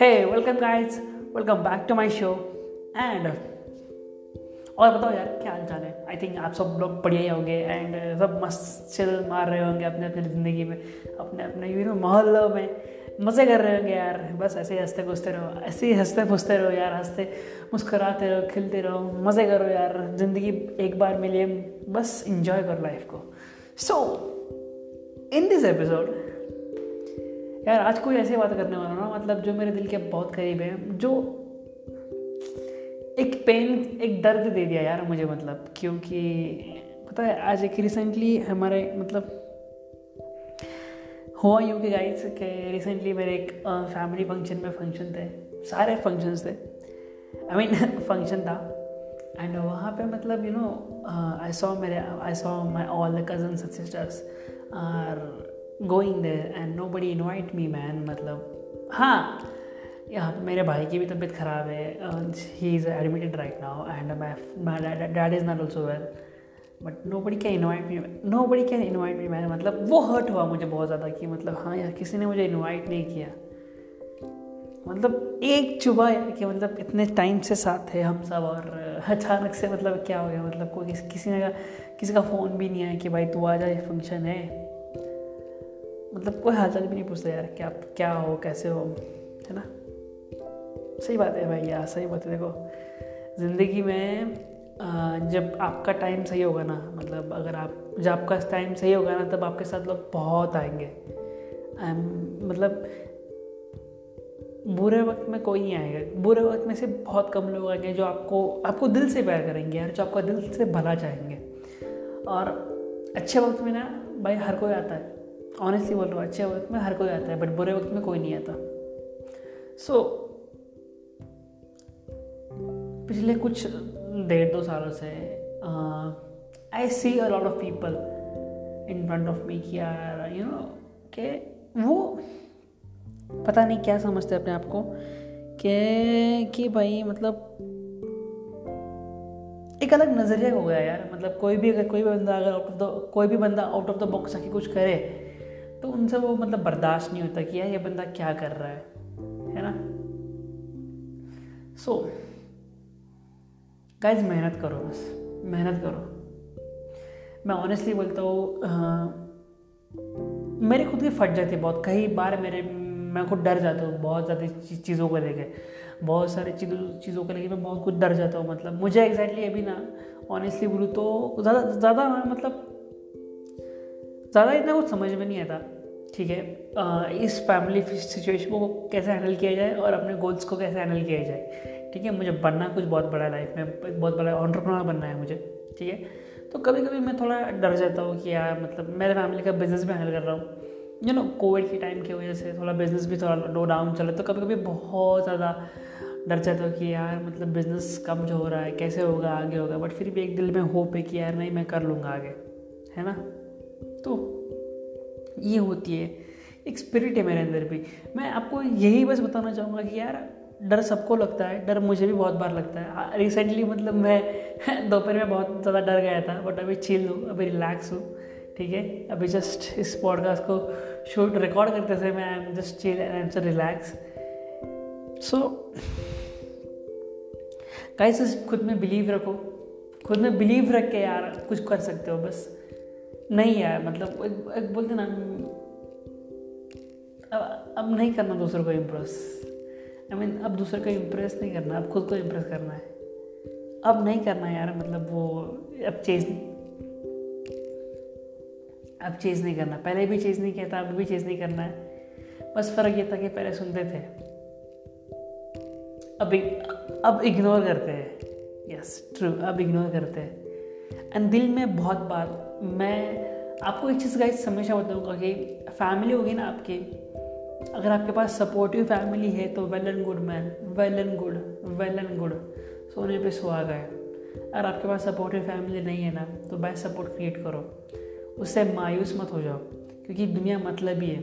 Hey welcome guys welcome back to my show and और बताओ यार, क्या हाल चाल है? आई थिंक आप सब लोग बढ़िया ही होंगे एंड सब मस्त चिल मार रहे होंगे अपने अपने ज़िंदगी में, अपने अपने यू नो मोहल्लों में। मज़े कर रहे होंगे यार, बस ऐसे ही हँसते फुसते रहो, ऐसे ही हँसते फुसते रहो यार, हँसते मुस्कराते रहो, खिलते रहो, मज़े करो यार, ज़िंदगी एक बार मिली, बस इंजॉय करो लाइफ को। सो इन दिस एपिसोड यार, आज कोई ऐसी बात करने वाला ना मतलब जो मेरे दिल के बहुत करीब है, जो एक पेन एक दर्द दे दिया यार मुझे मतलब क्योंकि पता है, आज एक रिसेंटली हमारे मतलब हुआ यूँ कि गाइस के रिसेंटली मेरे एक फैमिली फ़ंक्शन में फ़ंक्शन थे, सारे फ़ंक्शंस थे। आई मीन फ़ंक्शन था। एंड वहाँ पे मतलब यू नो आई सॉ मेरे I saw my all the cousins sisters are going there and nobody invite me man मतलब हाँ यहाँ मेरे भाई की भी तबीयत ख़राब है he is admitted right now and my dad is not also well but nobody can invite me nobody can invite me मैंने मतलब वो हर्ट हुआ मुझे बहुत ज़्यादा कि मतलब हाँ यार, किसी ने मुझे इन्वाइट नहीं किया। मतलब एक चुबा यार कि मतलब इतने टाइम से साथ थे हम सब, और अचानक से मतलब क्या हो गया? मतलब कोई किसी ने का किसी का फ़ोन भी नहीं आया कि भाई, तू आ जा, ये फ़ंक्शन है। मतलब कोई हालचाल भी नहीं पूछता यार, क्या क्या हो, कैसे हो, है ना? सही बात है भाई, यार, सही बात है। देखो, ज़िंदगी में जब आपका टाइम सही होगा ना मतलब अगर आप, जब आपका टाइम सही होगा ना, तब आपके साथ लोग बहुत आएँगे। मतलब बुरे वक्त में कोई नहीं आएगा। बुरे वक्त में से बहुत कम लोग आएँगे जो आपको आपको दिल से प्यार करेंगे यार, जो आपका दिल से भला चाहेंगे। और अच्छे वक्त में ना, भाई हर कोई आता है। ऑनेस्टली बोल रहा हूँ अच्छे वक्त में हर कोई आता है बट बुरे वक्त में कोई नहीं आता। सो so, पिछले कुछ डेढ़ दो सालों से I see a lot of people in front of me कि यार यू नो कि वो पता नहीं क्या समझते अपने आप को कि कि भाई मतलब एक अलग नज़रिया हो गया यार। मतलब कोई भी अगर कोई भी बंदा अगर आउट ऑफ़ द कोई भी बंदा आउट ऑफ़ द बॉक्स आके कुछ करे तो उनसे वो मतलब बर्दाश्त नहीं होता कि यार ये बंदा क्या कर रहा है है ना? सो गाइज़ मेहनत करो बस, मेहनत करो। मैं ऑनेस्टली बोलता हूँ मेरे खुद की फट जाती है बहुत। कई बार मेरे, मैं खुद डर जाता हूँ, बहुत ज़्यादा चीज़ों को लेके। बहुत सारी चीज़ों चीज़ों को लेके मैं बहुत कुछ डर जाता हूँ मतलब। मुझे एग्जैक्टली exactly अभी ना ऑनेस्टली बोलूँ तो ज़्यादा ज़्यादा मतलब ज़्यादा इतना कुछ समझ में नहीं आता। ठीक है इस फैमिली सिचुएशन को कैसे हैंडल किया जाए और अपने गोल्स को कैसे हैंडल किया जाए। ठीक है, मुझे बनना कुछ बहुत बड़ा लाइफ में, बहुत बड़ा ऑन्टरप्रनर बनना है मुझे, ठीक है। तो कभी कभी मैं थोड़ा डर जाता हूँ कि यार मतलब मेरे फैमिली का बिज़नेस भी हैंडल कर रहा हूँ। यू नो कोविड के टाइम की वजह से थोड़ा बिज़नेस भी थोड़ा लो डाउन चला तो कभी कभी बहुत ज़्यादा डर जाता हूँ कि यार मतलब बिज़नेस कम जो हो रहा है, कैसे होगा, आगे होगा बट फिर भी एक दिल में होप है कि यार, नहीं, मैं कर लूँगा आगे, है ना? तो ये होती है, एक स्पिरिट है मेरे अंदर भी। मैं आपको यही बस बताना चाहूँगा कि यार, डर सबको लगता है, डर मुझे भी बहुत बार लगता है। रिसेंटली मतलब मैं दोपहर में बहुत ज़्यादा डर गया था बट अभी चिल हूँ, अभी रिलैक्स हूँ, ठीक है? अभी जस्ट इस पॉडकास्ट को शूट रिकॉर्ड करते थे मैं I am just chill and I am relax so guys खुद में बिलीव रखो। खुद में बिलीव रख के यार, कुछ कर सकते हो, बस। नहीं यार मतलब एक, एक बोलते ना अब अब नहीं करना दूसरों को इम्प्रेस आई मीन अब दूसरे को इम्प्रेस नहीं करना अब खुद को इम्प्रेस करना है. अब नहीं करना यार मतलब वो अब चेज अब चेज़ नहीं करना. पहले भी चेज़ नहीं किया था अब भी चेज़ नहीं करना है. बस फ़र्क ये था कि पहले सुनते थे. अब अब इग्नोर करते हैं. यस ट्रू अब इग्नोर करते हैं. एंड दिल में बहुत बात मैं आपको एक चीज़ का हमेशा बताऊँगा कि फैमिली होगी ना आपकी, अगर आपके पास सपोर्टिव फैमिली है तो well and good man well and good well and good सोने पे सुहागा गए अगर आपके पास सपोर्टिव फैमिली नहीं है ना तो बाय सपोर्ट क्रिएट करो। उससे मायूस मत हो जाओ, क्योंकि दुनिया मतलब ही। है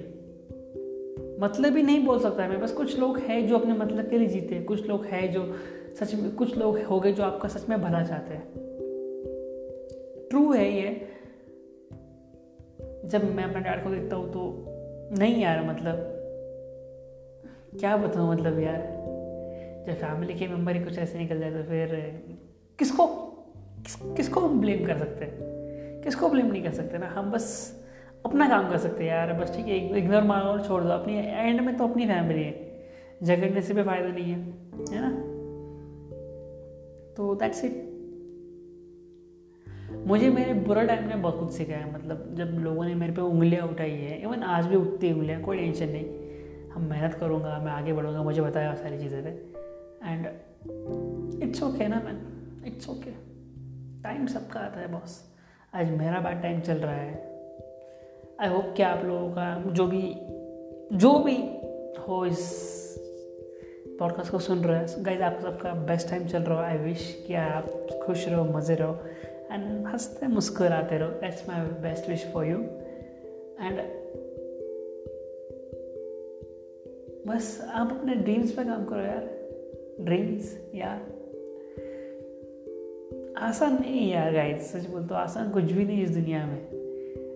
मतलब ही नहीं बोल सकता मैं बस कुछ लोग हैं जो अपने मतलब के लिए जीते हैं, कुछ लोग हैं जो सच में, कुछ लोग हो गए जो आपका सच में भला चाहते हैं। ट्रू है ये जब मैं अपने डैड को देखता हूँ तो नहीं यार मतलब क्या बताऊँ मतलब यार जब फैमिली के मेंबर ही कुछ ऐसे निकल जाए तो फिर किसको किस, किसको हम ब्लेम कर सकते हैं? किसको ब्लेम नहीं कर सकते ना? हम बस अपना काम कर सकते हैं यार। बस ठीक है इग्नोर मारो और छोड़ दो। अपनी एंड में तो अपनी फैमिली है। झगड़ने से भी फ़ायदा नहीं है है ना? तो दैट्स इट मुझे मेरे बुरा टाइम ने बहुत कुछ सिखाया मतलब जब लोगों ने मेरे पे उंगलियाँ उठाई है इवन आज भी उठती है उंगलियाँ, कोई टेंशन नहीं। हम मेहनत करूँगा, मैं आगे बढ़ूँगा, मुझे बताया सारी चीज़ें पे। एंड इट्स ओके ना मैन इट्स ओके टाइम सबका आता है बॉस आज मेरा बैड टाइम चल रहा है। आई होप कि आप लोगों का, जो भी जो भी हो इस पॉडकास्ट को सुन रहे हैं गाइज़ आप सबका बेस्ट टाइम चल रहा हो। आई विश कि आप खुश रहो, मज़े रहो। एंड हँसते मुस्कुराते रहो. That's my best wish for you and बस आप अपने ड्रीम्स पे काम करो यार. ड्रीम्स यार आसान नहीं यार गाइस सच बोल तो आसान कुछ भी नहीं इस दुनिया में.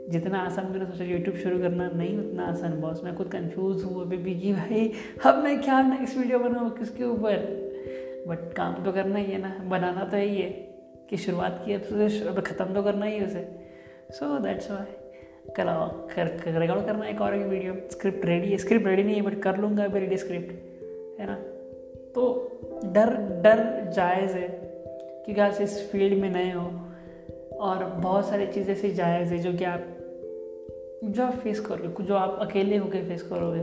जितना आसान मैंने सोचा यूट्यूब शुरू करना, नहीं उतना आसान. बॉस मैं खुद कंफ्यूज हूँ, अभी भी कि भाई. अब मैं क्या नेक्स्ट वीडियो बनाऊँ किसके ऊपर? बट काम तो करना ही है ना, बनाना तो यही है. कि शुरुआत की तो अब ख़त्म तो करना ही है उसे। सो दैट्स वाई कराओ, कर रिकॉर्ड करना एक और एक वीडियो स्क्रिप्ट रेडी है। स्क्रिप्ट रेडी नहीं है बट कर लूँगा अभी रेडी स्क्रिप्ट है ना? तो डर डर जायज़ है, क्योंकि आप इस फ़ील्ड में नए हो, और बहुत सारी चीज़ें ऐसी जायज़ है जो कि आप, जो आप फेस करोगे, जो आप अकेले होकर फेस करोगे,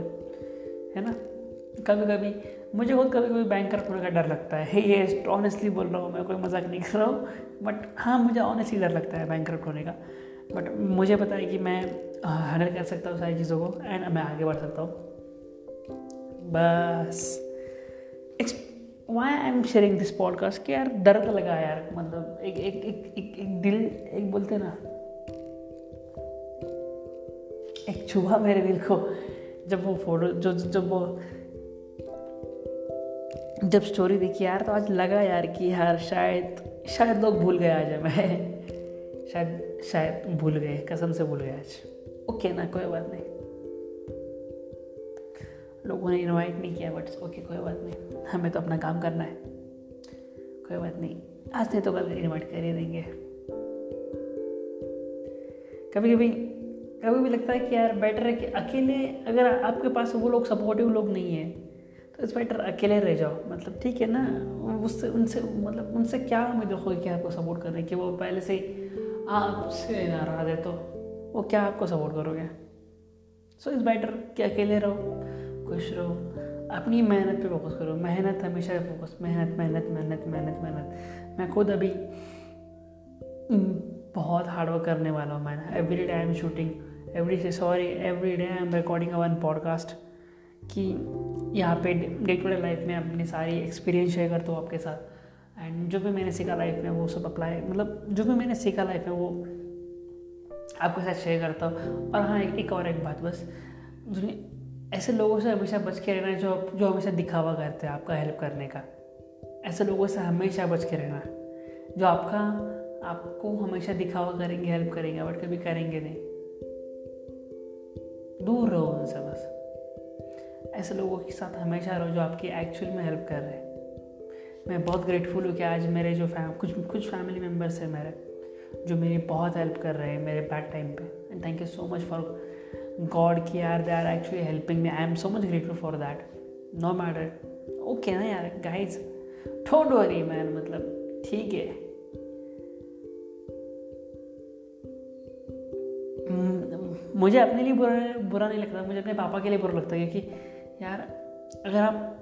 है ना? कभी कभी मुझे खुद कभी कभी बैंक करप्ट होने का डर लगता है। ये ऑनेस्टली बोल रहा हूँ मैं कोई मज़ाक नहीं कर रहा हूँ। बट हाँ मुझे ऑनेस्टली डर लगता है बैंक होने का। बट मुझे पता है कि मैं हैंडल कर सकता हूँ सारी चीज़ों को एंड मैं आगे बढ़ सकता हूँ। बस। It's why I am sharing this podcast कि यार दर्द लगा यार मतलब एक एक एक एक, एक दिल एक बोलते ना। एक छुआ मेरे दिल को। जब वो फ़ोटो जो जब वो जब स्टोरी देखी यार तो आज लगा यार कि यार शायद शायद लोग भूल गए आज मैं शायद शायद भूल गए, कसम से भूल गए आज। ओके ना, कोई बात नहीं। लोगों ने इनवाइट नहीं किया बट ओके कोई बात नहीं। हमें तो अपना काम करना है। कोई बात नहीं। आज नहीं तो कल इनवाइट कर ही देंगे। कभी कभी कभी भी लगता है कि यार बेटर है कि अकेले, अगर आपके पास वो लोग सपोर्टिव लोग नहीं है तो इस बेटर अकेले रह जाओ। मतलब ठीक है ना? उससे, उनसे मतलब उनसे क्या उम्मीद रखोगे कि आपको सपोर्ट कर रहे हैं कि? वो पहले से आपसे नाराज़ है तो वो क्या आपको सपोर्ट करोगे? सो इस बेटर कि अकेले रहो, खुश रहो, अपनी मेहनत पे फोकस करो। मेहनत हमेशा फोकस मेहनत मेहनत मेहनत मेहनत मेहनत। मैं खुद अभी बहुत हार्डवर्क करने वाला हूँ मैं every day I am shooting every sorry every day I am recording a one podcast कि यहाँ पे डे टू डे लाइफ में अपनी सारी एक्सपीरियंस शेयर करता हूँ आपके साथ। एंड जो भी मैंने सीखा लाइफ में वो सब अप्लाई मतलब जो भी मैंने सीखा लाइफ में वो आपके साथ शेयर करता हूँ। और हाँ एक, एक और एक बात बस। ऐसे लोगों से हमेशा बच के रहना जो जो हमेशा दिखावा करते हैं आपका हेल्प करने का। ऐसे लोगों से हमेशा बच के रहना जो आपका आपको हमेशा दिखावा करेंगे हेल्प करेंगे बट कभी करेंगे नहीं। दूर रहो उनसे बस। ऐसे लोगों के साथ हमेशा रहो जो आपकी एक्चुअल में हेल्प कर रहे हैं। मैं बहुत ग्रेटफुल हूँ कि आज मेरे जो फैम कुछ कुछ फैमिली मेंबर्स हैं मेरे जो मेरी बहुत हेल्प कर रहे हैं मेरे बैड टाइम पे। And thank you so much for god की यार they are actually helping me I am so much grateful for that no matter okay ना यार गाइज़ डोंट वरी मैन मतलब ठीक है। हम्म, मुझे अपने लिए बुरा बुरा नहीं लगता मुझे अपने पापा के लिए बुरा लगता है क्योंकि यार अगर आप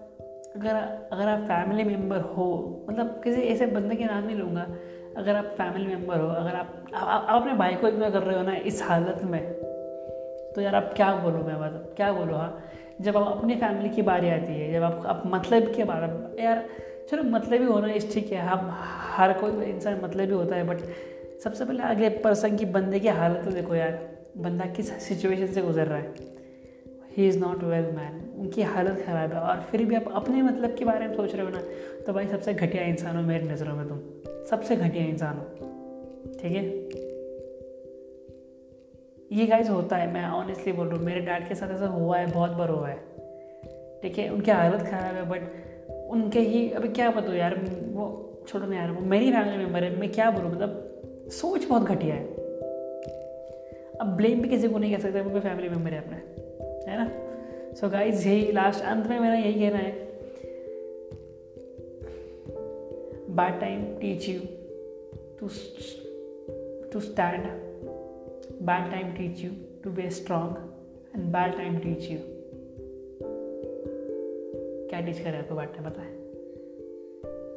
अगर अगर आप फैमिली मेंबर हो मतलब किसी ऐसे बंदे के नाम नहीं लूँगा अगर आप फैमिली मेंबर हो अगर आप, आप, अपने भाई को इग्नोर कर रहे हो ना इस हालत में तो यार आप क्या बोलो मैं मतलब क्या बोलो हाँ? जब आप अपनी फैमिली की बारी आती है जब आप, आप मतलब के बारे में यार चलो मतलब ही होना इस ठीक है हम हर कोई इंसान मतलब ही होता है बट सबसे पहले अगले पर्सन की बंदे की हालत तो देखो यार बंदा किस सिचुएशन से गुजर रहा है? He is not well man उनकी हालत ख़राब है। और फिर भी आप अपने मतलब के बारे में सोच रहे हो ना तो भाई सबसे घटिया इंसान हो मेरी नज़रों में तुम। सबसे घटिया इंसान हो। ठीक है? ये गाइज़ होता है, मैं ऑनेस्टली बोल रहा हूँ, मेरे डैड के साथ ऐसा हुआ है, बहुत बार हुआ है। ठीक है? उनकी हालत ख़राब है बट उनके ही, अभी क्या बताऊँ यार, वो छोड़ो ना यार, वो मेरी फैमिली मेंबर है, मैं क्या बोलूँ मतलब सोच बहुत घटिया है। अब ब्लेम भी किसी को नहीं कह सकते, वो भी फैमिली मेंबर है अपने। है ना? सो गाइज़ यही लास्ट अंत में मेरा यही कहना है। Bad time teach you to to stand bad time teach you to be strong and bad time teach you. क्या टीच करे आपको बैड टाइम बताए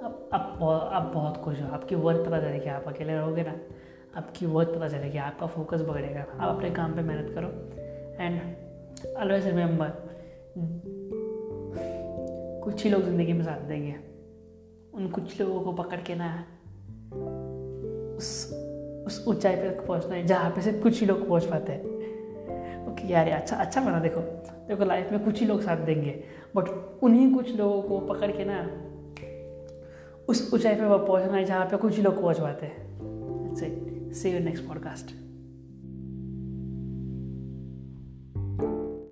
अब अब अब बहुत खुश हो। आपकी वर्थ पता चलेगी आप अकेले रहोगे ना? आपकी वर्थ पता चलेगी आपका फोकस बढ़ेगा आप अपने काम पे मेहनत करो। एंड ऑलवेज रिमेंबर कुछ ही लोग ज़िंदगी में साथ देंगे। उन कुछ लोगों को पकड़ के ना उस उस ऊंचाई पे पहुँचना है, जहाँ पे सिर्फ़ कुछ ही लोग पहुँच पाते हैं। ओके, यार अच्छा अच्छा बना, देखो। देखो लाइफ में कुछ ही लोग साथ देंगे बट उन्हीं कुछ लोगों को पकड़ के ना उस ऊंचाई पे पहुँचना है, जहाँ पे कुछ ही लोग पहुँच पाते हैं। सी यू नेक्स्ट पॉडकास्ट